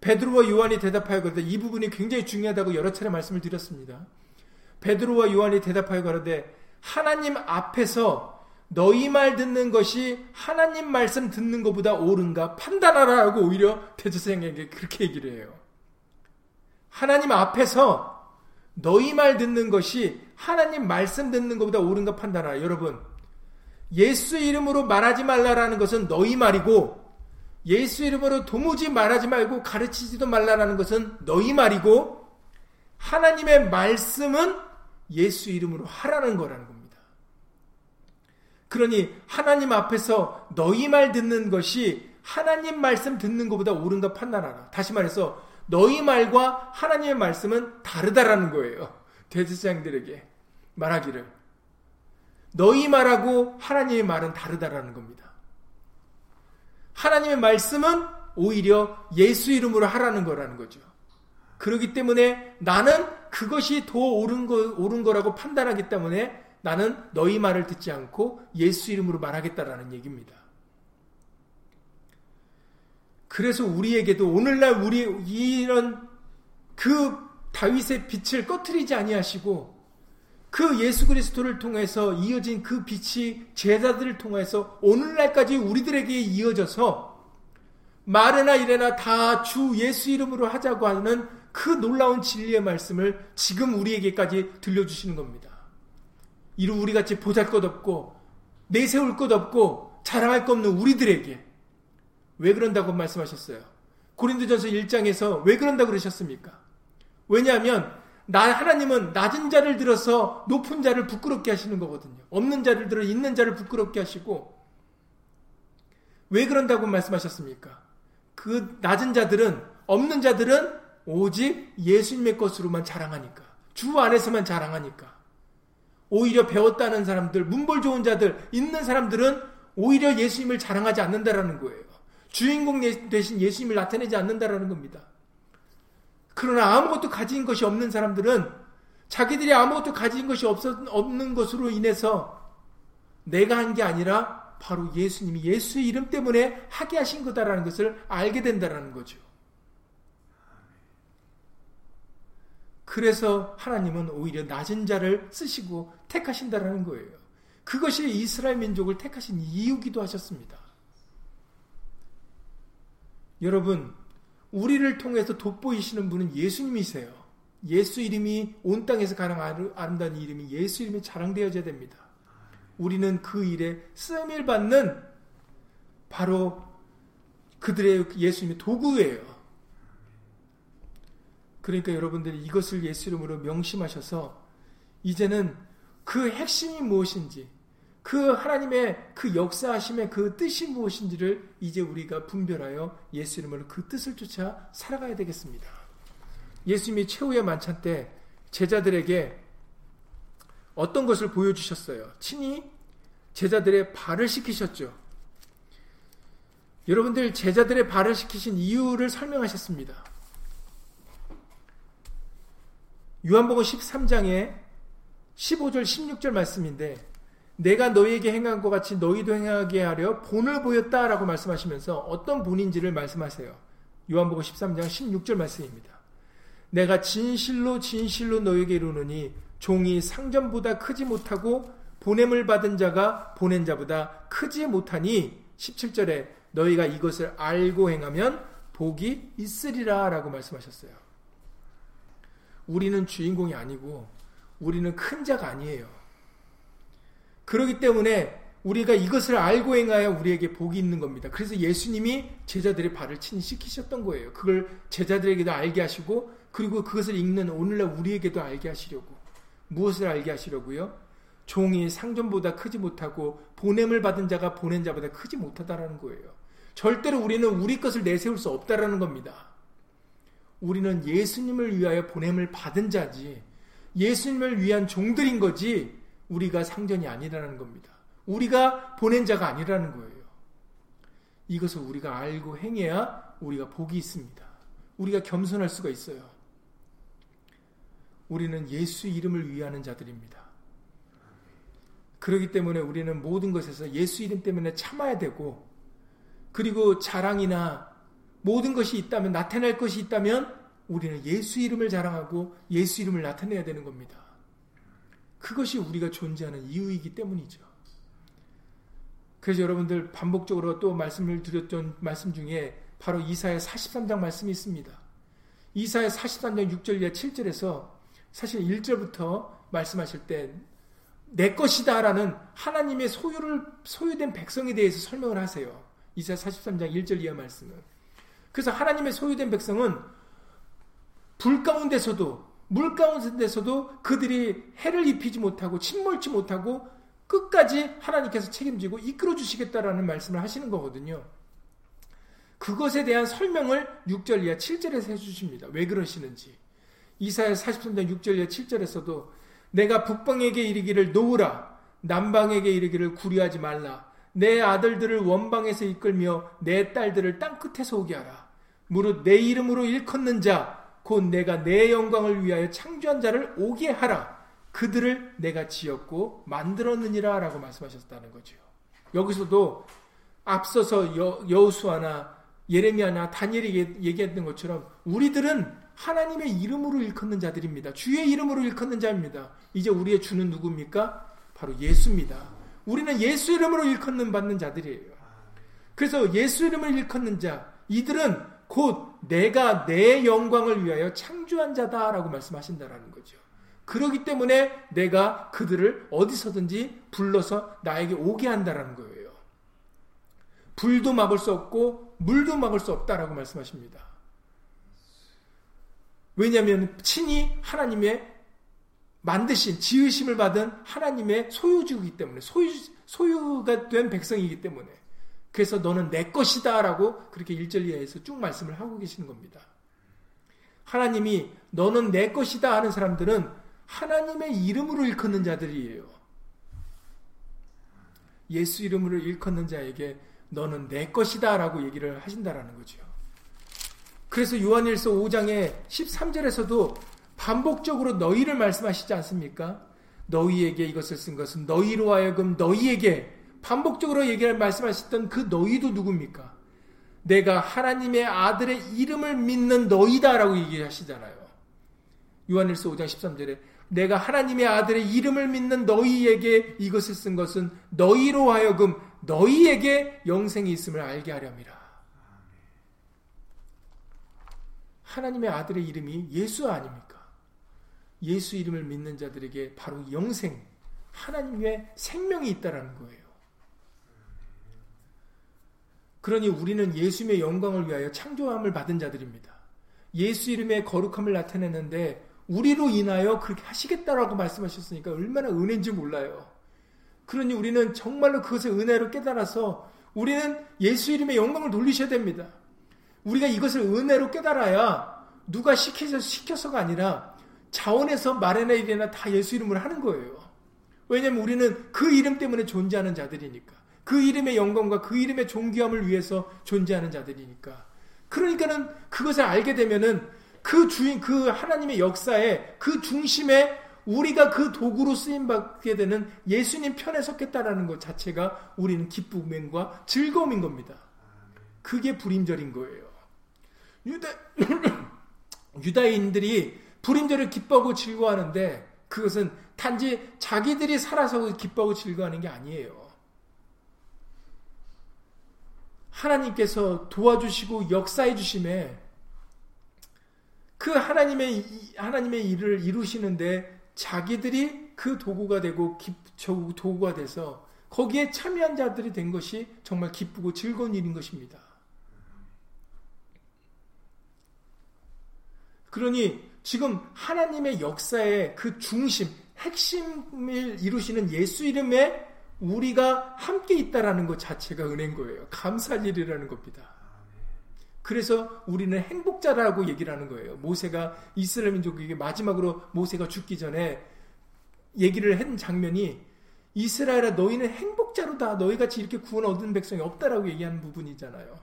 베드로와 요한이 대답하여 그러되 이 부분이 굉장히 중요하다고 여러 차례 말씀을 드렸습니다. 베드로와 요한이 대답하여 그러되 하나님 앞에서 너희 말 듣는 것이 하나님 말씀 듣는 것보다 옳은가 판단하라고 오히려 대제사장에게 그렇게 얘기를 해요. 하나님 앞에서 너희 말 듣는 것이 하나님 말씀 듣는 것보다 옳은가 판단하라. 여러분, 예수 이름으로 말하지 말라라는 것은 너희 말이고 예수 이름으로 도무지 말하지 말고 가르치지도 말라라는 것은 너희 말이고 하나님의 말씀은 예수 이름으로 하라는 거라는 겁니다. 그러니 하나님 앞에서 너희 말 듣는 것이 하나님 말씀 듣는 것보다 옳은가 판단하라. 다시 말해서 너희 말과 하나님의 말씀은 다르다라는 거예요. 대제사장들에게 말하기를 너희 말하고 하나님의 말은 다르다라는 겁니다. 하나님의 말씀은 오히려 예수 이름으로 하라는 거라는 거죠. 그렇기 때문에 나는 그것이 더 옳은 거 옳은 거라고 판단하기 때문에 나는 너희 말을 듣지 않고 예수 이름으로 말하겠다라는 얘기입니다. 그래서 우리에게도 오늘날 우리 이런 그 다윗의 빛을 꺼트리지 아니하시고 그 예수 그리스도를 통해서 이어진 그 빛이 제자들을 통해서 오늘날까지 우리들에게 이어져서 말이나 이래나 다 주 예수 이름으로 하자고 하는 그 놀라운 진리의 말씀을 지금 우리에게까지 들려주시는 겁니다. 이루 우리 같이 보잘 것 없고 내세울 것 없고 자랑할 것 없는 우리들에게 왜 그런다고 말씀하셨어요? 고린도전서 1장에서 왜 그런다고 그러셨습니까? 왜냐하면 나 하나님은 낮은 자를 들어서 높은 자를 부끄럽게 하시는 거거든요. 없는 자를 들어 있는 자를 부끄럽게 하시고 왜 그런다고 말씀하셨습니까? 그 낮은 자들은 없는 자들은 오직 예수님의 것으로만 자랑하니까 주 안에서만 자랑하니까 오히려 배웠다는 사람들, 문벌 좋은 자들, 있는 사람들은 오히려 예수님을 자랑하지 않는다라는 거예요. 주인공 대신 예수님을 나타내지 않는다라는 겁니다. 그러나 아무것도 가진 것이 없는 사람들은 자기들이 아무것도 가진 것이 없 없는 것으로 인해서 내가 한 게 아니라 바로 예수님이 예수의 이름 때문에 하게 하신 거다라는 것을 알게 된다라는 거죠. 그래서 하나님은 오히려 낮은 자를 쓰시고 택하신다라는 거예요. 그것이 이스라엘 민족을 택하신 이유기도 하셨습니다. 여러분, 우리를 통해서 돋보이시는 분은 예수님이세요. 예수 이름이 온 땅에서 가장 아름다운 이름이 예수 이름이 자랑되어져야 됩니다. 우리는 그 일에 쓰임을 받는 바로 그들의 예수님의 도구예요. 그러니까 여러분들이 이것을 예수 이름으로 명심하셔서 이제는 그 핵심이 무엇인지 그 하나님의 그 역사하심의 그 뜻이 무엇인지를 이제 우리가 분별하여 예수 이름으로 그 뜻을 쫓아 살아가야 되겠습니다. 예수님이 최후의 만찬 때 제자들에게 어떤 것을 보여주셨어요? 친히 제자들의 발을 씻기셨죠. 여러분들 제자들의 발을 씻기신 이유를 설명하셨습니다. 요한복음 13장에 15절 16절 말씀인데 내가 너희에게 행한 것 같이 너희도 행하게 하려 본을 보였다라고 말씀하시면서 어떤 본인지를 말씀하세요. 요한복음 13장 16절 말씀입니다. 내가 진실로 진실로 너희에게 이르노니 종이 상전보다 크지 못하고 보냄을 받은 자가 보낸 자보다 크지 못하니 17절에 너희가 이것을 알고 행하면 복이 있으리라 라고 말씀하셨어요. 우리는 주인공이 아니고 우리는 큰 자가 아니에요. 그렇기 때문에 우리가 이것을 알고 행하여 우리에게 복이 있는 겁니다. 그래서 예수님이 제자들의 발을 친히 씻기셨던 거예요. 그걸 제자들에게도 알게 하시고 그리고 그것을 읽는 오늘날 우리에게도 알게 하시려고 무엇을 알게 하시려고요? 종이 상전보다 크지 못하고 보냄을 받은 자가 보낸 자보다 크지 못하다라는 거예요. 절대로 우리는 우리 것을 내세울 수 없다라는 겁니다. 우리는 예수님을 위하여 보냄을 받은 자지 예수님을 위한 종들인 거지 우리가 상전이 아니라는 겁니다. 우리가 보낸 자가 아니라는 거예요. 이것을 우리가 알고 행해야 우리가 복이 있습니다. 우리가 겸손할 수가 있어요. 우리는 예수 이름을 위하는 자들입니다. 그렇기 때문에 우리는 모든 것에서 예수 이름 때문에 참아야 되고 그리고 자랑이나 모든 것이 있다면 나타낼 것이 있다면 우리는 예수 이름을 자랑하고 예수 이름을 나타내야 되는 겁니다. 그것이 우리가 존재하는 이유이기 때문이죠. 그래서 여러분들 반복적으로 또 말씀을 드렸던 말씀 중에 바로 이사야 43장 말씀이 있습니다. 이사야 43장 6절 이하 7절에서 사실 1절부터 말씀하실 때 내 것이다라는 하나님의 소유를 소유된 백성에 대해서 설명을 하세요. 이사야 43장 1절 이하 말씀은. 그래서 하나님의 소유된 백성은 불 가운데서도 물 가운데서도 그들이 해를 입히지 못하고 침몰치 못하고 끝까지 하나님께서 책임지고 이끌어 주시겠다라는 말씀을 하시는 거거든요. 그것에 대한 설명을 6절 이하 7절에서 해주십니다. 왜 그러시는지. 이사야 43장 6절 이하 7절에서도 내가 북방에게 이르기를 놓으라 남방에게 이르기를 구리하지 말라 내 아들들을 원방에서 이끌며 내 딸들을 땅끝에서 오게 하라 무릇 내 이름으로 일컫는 자 곧 내가 내 영광을 위하여 창조한 자를 오게 하라 그들을 내가 지었고 만들었느니라 라고 말씀하셨다는 거죠. 여기서도 앞서서 여, 여우수아나 예레미야나 다니엘이 얘기했던 것처럼 우리들은 하나님의 이름으로 일컫는 자들입니다. 주의 이름으로 일컫는 자입니다. 이제 우리의 주는 누굽니까? 바로 예수입니다. 우리는 예수 이름으로 일컫는 받는 자들이에요. 그래서 예수 이름을 일컫는 자, 이들은 곧 내가 내 영광을 위하여 창조한 자다라고 말씀하신다라는 거죠. 그러기 때문에 내가 그들을 어디서든지 불러서 나에게 오게 한다라는 거예요. 불도 막을 수 없고 물도 막을 수 없다라고 말씀하십니다. 왜냐하면 친히 하나님의 만드신 지으심을 받은 하나님의 소유주이기 때문에 소유 소유가 된 백성이기 때문에 그래서 너는 내 것이다 라고 그렇게 1절 이하에서 쭉 말씀을 하고 계시는 겁니다. 하나님이 너는 내 것이다 하는 사람들은 하나님의 이름으로 일컫는 자들이에요. 예수 이름으로 일컫는 자에게 너는 내 것이다 라고 얘기를 하신다라는 거죠. 그래서 요한일서 5장의 13절에서도 반복적으로 너희를 말씀하시지 않습니까? 너희에게 이것을 쓴 것은 너희로 하여금 너희에게 반복적으로 얘기할 말씀하셨던 그 너희도 누굽니까? 내가 하나님의 아들의 이름을 믿는 너희다라고 얘기하시잖아요. 요한일서 5장 13절에 내가 하나님의 아들의 이름을 믿는 너희에게 이것을 쓴 것은 너희로 하여금 너희에게 영생이 있음을 알게 하렴이라. 하나님의 아들의 이름이 예수 아닙니까? 예수 이름을 믿는 자들에게 바로 영생, 하나님의 생명이 있다라는 거예요. 그러니 우리는 예수님의 영광을 위하여 창조함을 받은 자들입니다. 예수 이름의 거룩함을 나타내는데 우리로 인하여 그렇게 하시겠다라고 말씀하셨으니까 얼마나 은혜인지 몰라요. 그러니 우리는 정말로 그것을 은혜로 깨달아서 우리는 예수 이름의 영광을 돌리셔야 됩니다. 우리가 이것을 은혜로 깨달아야 누가 시켜서, 시켜서가 아니라 자원에서 말해나 일이나 다 예수 이름을 하는 거예요. 왜냐하면 우리는 그 이름 때문에 존재하는 자들이니까. 그 이름의 영광과 그 이름의 존귀함을 위해서 존재하는 자들이니까. 그러니까는 그것을 알게 되면은 그 주인, 그 하나님의 역사에 그 중심에 우리가 그 도구로 쓰임받게 되는 예수님 편에 섰겠다라는 것 자체가 우리는 기쁨과 즐거움인 겁니다. 그게 불임절인 거예요. 유다, 유다인들이 불임절을 기뻐하고 즐거워하는데 그것은 단지 자기들이 살아서 기뻐하고 즐거워하는 게 아니에요. 하나님께서 도와주시고 역사해 주심에 그 하나님의 하나님의 일을 이루시는데 자기들이 그 도구가 되고 도구가 돼서 거기에 참여한 자들이 된 것이 정말 기쁘고 즐거운 일인 것입니다. 그러니 지금 하나님의 역사의 그 중심, 핵심을 이루시는 예수 이름에 우리가 함께 있다라는 것 자체가 은혜인 거예요. 감사할 일이라는 겁니다. 그래서 우리는 행복자라고 얘기를 하는 거예요. 모세가 이스라엘 민족에게 마지막으로 모세가 죽기 전에 얘기를 한 장면이 이스라엘아 너희는 행복자로다. 너희같이 이렇게 구원 얻은 백성이 없다라고 얘기하는 부분이잖아요.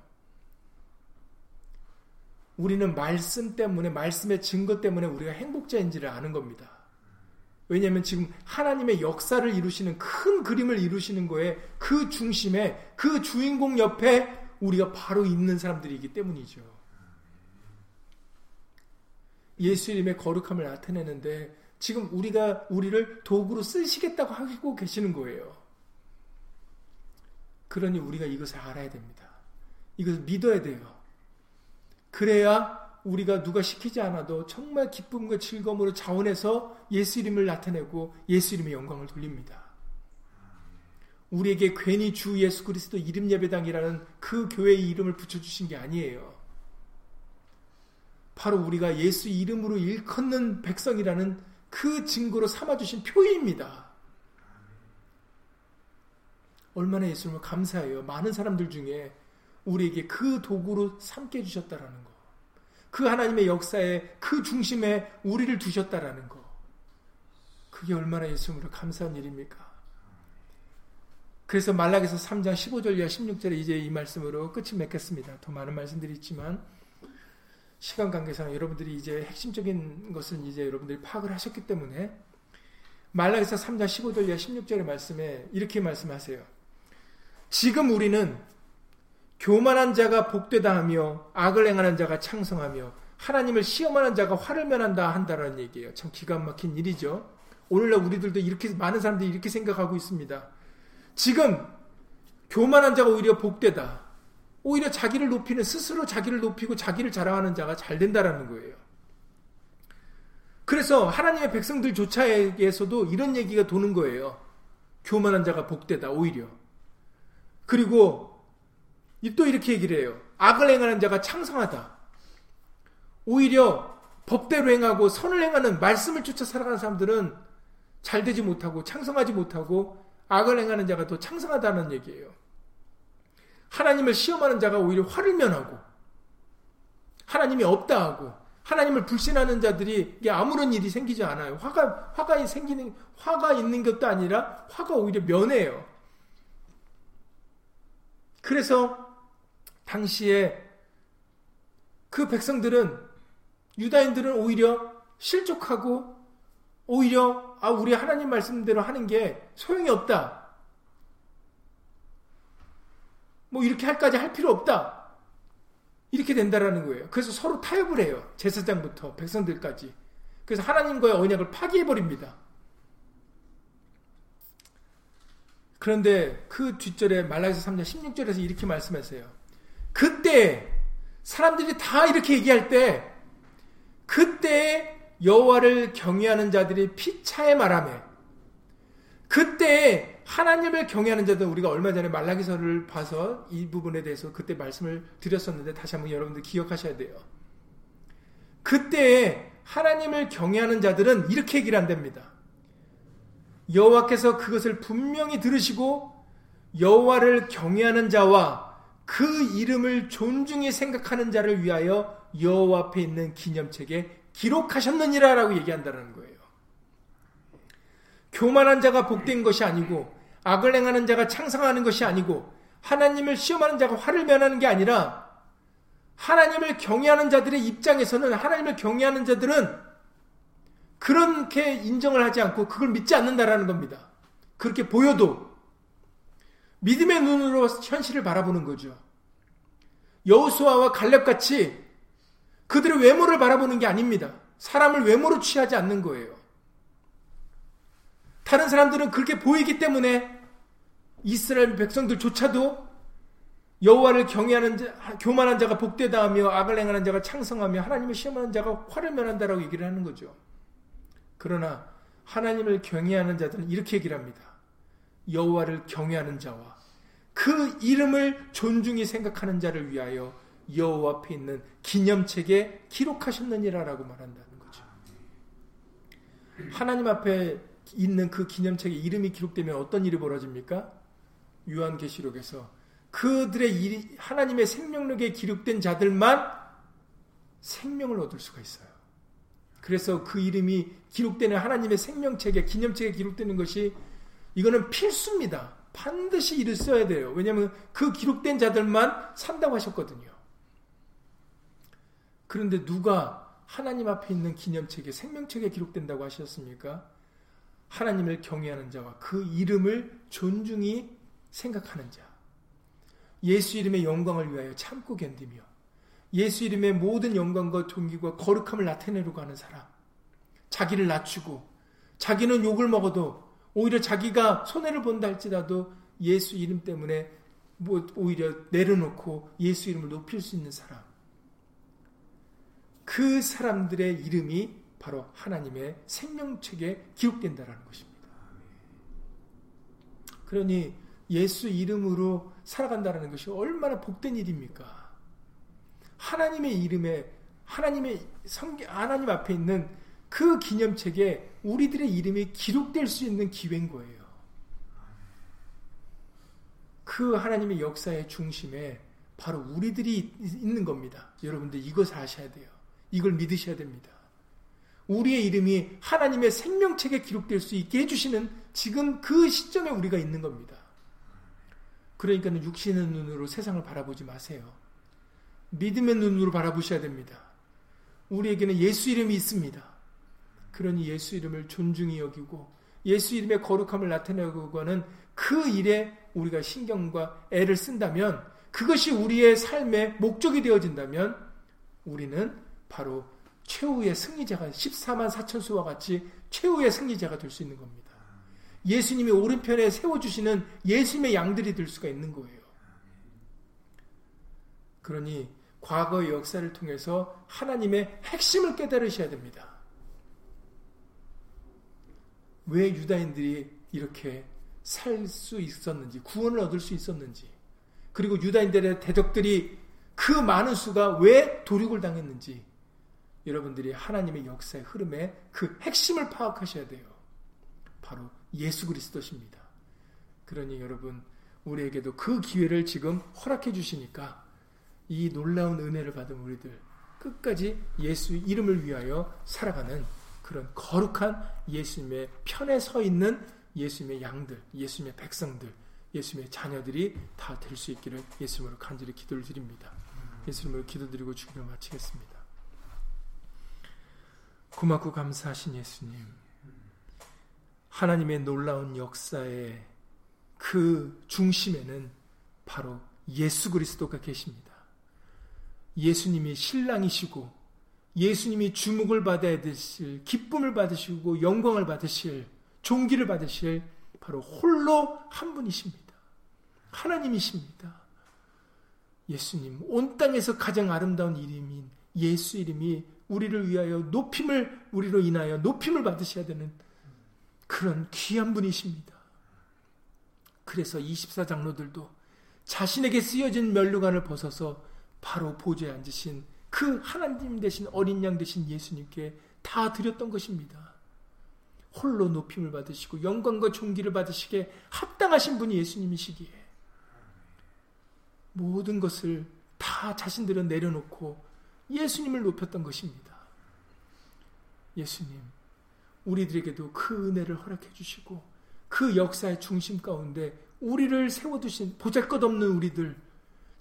우리는 말씀 때문에 말씀의 증거 때문에 우리가 행복자인지를 아는 겁니다. 왜냐하면 지금 하나님의 역사를 이루시는 큰 그림을 이루시는 거에 그 중심에 그 주인공 옆에 우리가 바로 있는 사람들이기 때문이죠. 예수 이름의 거룩함을 나타내는데 지금 우리가 우리를 도구로 쓰시겠다고 하고 계시는 거예요. 그러니 우리가 이것을 알아야 됩니다. 이것을 믿어야 돼요. 그래야 우리가 누가 시키지 않아도 정말 기쁨과 즐거움으로 자원해서 예수 이름을 나타내고 예수 이름의 영광을 돌립니다. 우리에게 괜히 주 예수 그리스도 이름 예배당이라는 그 교회의 이름을 붙여주신 게 아니에요. 바로 우리가 예수 이름으로 일컫는 백성이라는 그 증거로 삼아주신 표입니다. 얼마나 예수님을 감사해요. 많은 사람들 중에 우리에게 그 도구로 삼게 해주셨다라는 거. 그 하나님의 역사에 그 중심에 우리를 두셨다라는 거. 그게 얼마나 예수님으로 감사한 일입니까? 그래서 말락에서 3장 15절 이하 16절에 이제 이 말씀으로 끝이 맺겠습니다. 더 많은 말씀들이 있지만 시간 관계상 여러분들이 이제 핵심적인 것은 이제 여러분들이 파악을 하셨기 때문에 말락에서 3장 15절 이하 16절의 말씀에 이렇게 말씀하세요. 지금 우리는 교만한 자가 복되다 하며 악을 행하는 자가 창성하며 하나님을 시험하는 자가 화를 면한다 한다라는 얘기예요. 참 기가 막힌 일이죠. 오늘날 우리들도 이렇게 많은 사람들이 이렇게 생각하고 있습니다. 지금 교만한 자가 오히려 복되다. 오히려 자기를 높이는 스스로 자기를 높이고 자기를 자랑하는 자가 잘 된다라는 거예요. 그래서 하나님의 백성들조차에게서도 이런 얘기가 도는 거예요. 교만한 자가 복되다 오히려. 그리고 또 이렇게 얘기를 해요. 악을 행하는 자가 창성하다. 오히려 법대로 행하고 선을 행하는 말씀을 쫓아 살아가는 사람들은 잘 되지 못하고 창성하지 못하고 악을 행하는 자가 더 창성하다는 얘기예요. 하나님을 시험하는 자가 오히려 화를 면하고 하나님이 없다 하고 하나님을 불신하는 자들이 아무런 일이 생기지 않아요. 화가 화가 생기는 화가 있는 것도 아니라 화가 오히려 면해요. 그래서 당시에 그 백성들은 유다인들은 오히려 실족하고 오히려 아 우리 하나님 말씀대로 하는 게 소용이 없다. 뭐 이렇게 할까지 할 필요 없다. 이렇게 된다라는 거예요. 그래서 서로 타협을 해요. 제사장부터 백성들까지. 그래서 하나님과의 언약을 파기해 버립니다. 그런데 그 뒷절에 말라기서 3장 16절에서 이렇게 말씀하세요. 그때 사람들이 다 이렇게 얘기할 때 그때 여호와를 경외하는 자들이 피차에 말하며 그때 하나님을 경외하는 자들 우리가 얼마 전에 말라기서를 봐서 이 부분에 대해서 그때 말씀을 드렸었는데 다시 한번 여러분들 기억하셔야 돼요. 그때 하나님을 경외하는 자들은 이렇게 얘기를 한답니다. 여호와께서 그것을 분명히 들으시고 여호와를 경외하는 자와 그 이름을 존중히 생각하는 자를 위하여 여호와 앞에 있는 기념책에 기록하셨느니라라고 얘기한다는 거예요. 교만한 자가 복된 것이 아니고 악을 행하는 자가 창성하는 것이 아니고 하나님을 시험하는 자가 화를 면하는 게 아니라 하나님을 경외하는 자들의 입장에서는 하나님을 경외하는 자들은 그렇게 인정을 하지 않고 그걸 믿지 않는다라는 겁니다. 그렇게 보여도 믿음의 눈으로 현실을 바라보는 거죠. 여우수아와 갈렙같이 그들의 외모를 바라보는 게 아닙니다. 사람을 외모로 취하지 않는 거예요. 다른 사람들은 그렇게 보이기 때문에 이스라엘 백성들조차도 여호와를 경외하는 자, 교만한 자가 복되다 하며 악을 행하는 자가 창성하며 하나님을 시험하는 자가 화를 면한다라고 얘기를 하는 거죠. 그러나 하나님을 경외하는 자들은 이렇게 얘기를 합니다. 여호와를 경외하는 자와 그 이름을 존중히 생각하는 자를 위하여 여호와 앞에 있는 기념책에 기록하셨느니라라고 말한다는 거죠. 하나님 앞에 있는 그 기념책에 이름이 기록되면 어떤 일이 벌어집니까? 요한계시록에서 그들의 일, 하나님의 생명력에 기록된 자들만 생명을 얻을 수가 있어요. 그래서 그 이름이 기록되는 하나님의 생명책에 기념책에 기록되는 것이 이거는 필수입니다. 반드시 이를 써야 돼요. 왜냐하면 그 기록된 자들만 산다고 하셨거든요. 그런데 누가 하나님 앞에 있는 기념책에 생명책에 기록된다고 하셨습니까? 하나님을 경외하는 자와 그 이름을 존중히 생각하는 자. 예수 이름의 영광을 위하여 참고 견디며 예수 이름의 모든 영광과 존귀와 거룩함을 나타내려고 하는 사람. 자기를 낮추고 자기는 욕을 먹어도 오히려 자기가 손해를 본다 할지라도 예수 이름 때문에 뭐 오히려 내려놓고 예수 이름을 높일 수 있는 사람. 그 사람들의 이름이 바로 하나님의 생명책에 기록된다라는 것입니다. 그러니 예수 이름으로 살아간다는 것이 얼마나 복된 일입니까? 하나님의 이름에 하나님의 성 하나님 앞에 있는 그 기념책에 우리들의 이름이 기록될 수 있는 기회인 거예요. 그 하나님의 역사의 중심에 바로 우리들이 있는 겁니다. 여러분들 이것을 아셔야 돼요. 이걸 믿으셔야 됩니다. 우리의 이름이 하나님의 생명책에 기록될 수 있게 해주시는 지금 그 시점에 우리가 있는 겁니다. 그러니까 육신의 눈으로 세상을 바라보지 마세요. 믿음의 눈으로 바라보셔야 됩니다. 우리에게는 예수 이름이 있습니다. 그러니 예수 이름을 존중히 여기고 예수 이름의 거룩함을 나타내고 하는 그 일에 우리가 신경과 애를 쓴다면 그것이 우리의 삶의 목적이 되어진다면 우리는 바로 최후의 승리자가 14만 4천 수와 같이 최후의 승리자가 될 수 있는 겁니다. 예수님이 오른편에 세워주시는 예수님의 양들이 될 수가 있는 거예요. 그러니 과거의 역사를 통해서 하나님의 핵심을 깨달으셔야 됩니다. 왜 유다인들이 이렇게 살 수 있었는지, 구원을 얻을 수 있었는지, 그리고 유다인들의 대적들이 그 많은 수가 왜 도륙을 당했는지, 여러분들이 하나님의 역사의 흐름에 그 핵심을 파악하셔야 돼요. 바로 예수 그리스도십니다. 그러니 여러분, 우리에게도 그 기회를 지금 허락해 주시니까 이 놀라운 은혜를 받은 우리들 끝까지 예수 이름을 위하여 살아가는 그런 거룩한 예수님의 편에 서 있는 예수님의 양들, 예수님의 백성들, 예수님의 자녀들이 다 될 수 있기를 예수님으로 간절히 기도를 드립니다. 예수님으로 기도드리고 주기를 마치겠습니다. 고맙고 감사하신 예수님. 하나님의 놀라운 역사의 그 중심에는 바로 예수 그리스도가 계십니다. 예수님이 신랑이시고 예수님이 주목을 받아야 되실 기쁨을 받으시고 영광을 받으실 종기를 받으실 바로 홀로 한 분이십니다. 하나님이십니다. 예수님 온 땅에서 가장 아름다운 이름인 예수 이름이 우리를 위하여 높임을 우리로 인하여 높임을 받으셔야 되는 그런 귀한 분이십니다. 그래서 24장로들도 자신에게 쓰여진 멸류관을 벗어서 바로 보좌에 앉으신 그 하나님 대신 어린 양 대신 예수님께 다 드렸던 것입니다. 홀로 높임을 받으시고 영광과 존귀를 받으시게 합당하신 분이 예수님이시기에 모든 것을 다 자신들은 내려놓고 예수님을 높였던 것입니다. 예수님, 우리들에게도 그 은혜를 허락해 주시고 그 역사의 중심 가운데 우리를 세워두신 보잘것없는 우리들,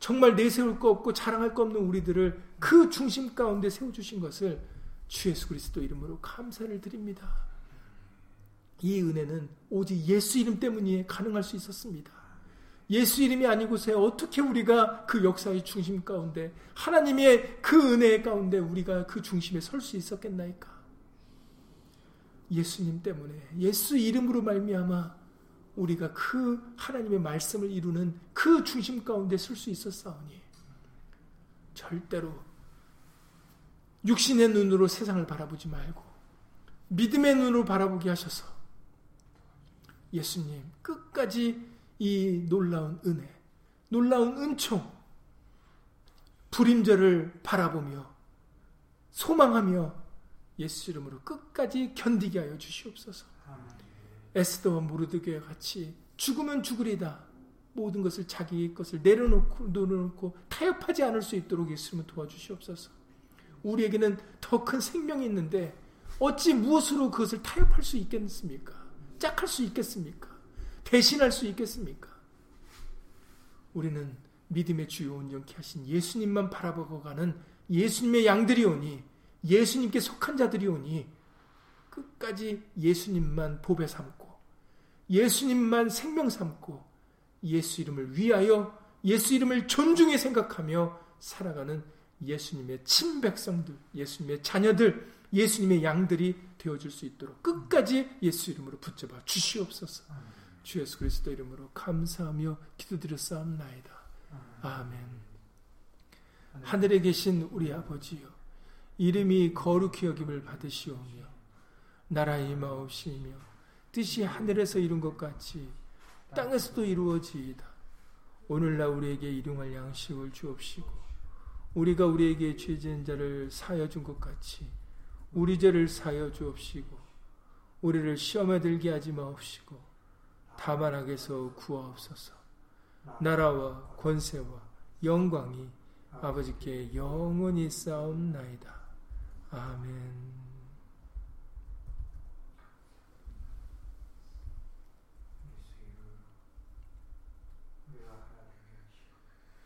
정말 내세울 거 없고 자랑할 거 없는 우리들을 그 중심 가운데 세워주신 것을 주 예수 그리스도 이름으로 감사를 드립니다. 이 은혜는 오직 예수 이름 때문에 가능할 수 있었습니다. 예수 이름이 아니고서 어떻게 우리가 그 역사의 중심 가운데 하나님의 그 은혜 가운데 우리가 그 중심에 설 수 있었겠나이까? 예수님 때문에 예수 이름으로 말미암아 우리가 그 하나님의 말씀을 이루는 그 중심 가운데 설 수 있었사오니 절대로 육신의 눈으로 세상을 바라보지 말고 믿음의 눈으로 바라보게 하셔서 예수님 끝까지 이 놀라운 은혜, 놀라운 은총, 불임절을 바라보며 소망하며 예수 이름으로 끝까지 견디게 하여 주시옵소서. 에스더와 모르드게와 같이 죽으면 죽으리다. 모든 것을 자기 것을 내려놓고 내려놓고 타협하지 않을 수 있도록 예수님을 도와주시옵소서. 우리에게는 더 큰 생명이 있는데 어찌 무엇으로 그것을 타협할 수 있겠습니까? 짝할 수 있겠습니까? 대신할 수 있겠습니까? 우리는 믿음의 주요 온전케 하신 예수님만 바라보고 가는 예수님의 양들이 오니 예수님께 속한 자들이 오니 끝까지 예수님만 보배 삼고 예수님만 생명 삼고 예수 이름을 위하여 예수 이름을 존중해 생각하며 살아가는 예수님의 친백성들, 예수님의 자녀들, 예수님의 양들이 되어줄 수 있도록 끝까지 예수 이름으로 붙잡아 주시옵소서. 주 예수 그리스도 이름으로 감사하며 기도드렸사옵나이다. 아멘. 하늘에 계신 우리 아버지여, 이름이 거룩히 여김을 받으시오며, 나라의 임하옵시며, 뜻이 하늘에서 이룬 것 같이 땅에서도 이루어지이다. 오늘날 우리에게 일용할 양식을 주옵시고, 우리가 우리에게 죄진 자를 사여 준 것 같이 우리 죄를 사여 주옵시고 우리를 시험에 들게 하지 마옵시고 다만 악에서 구하옵소서 나라와 권세와 영광이 아버지께 영원히 쌓옵나이다. 아멘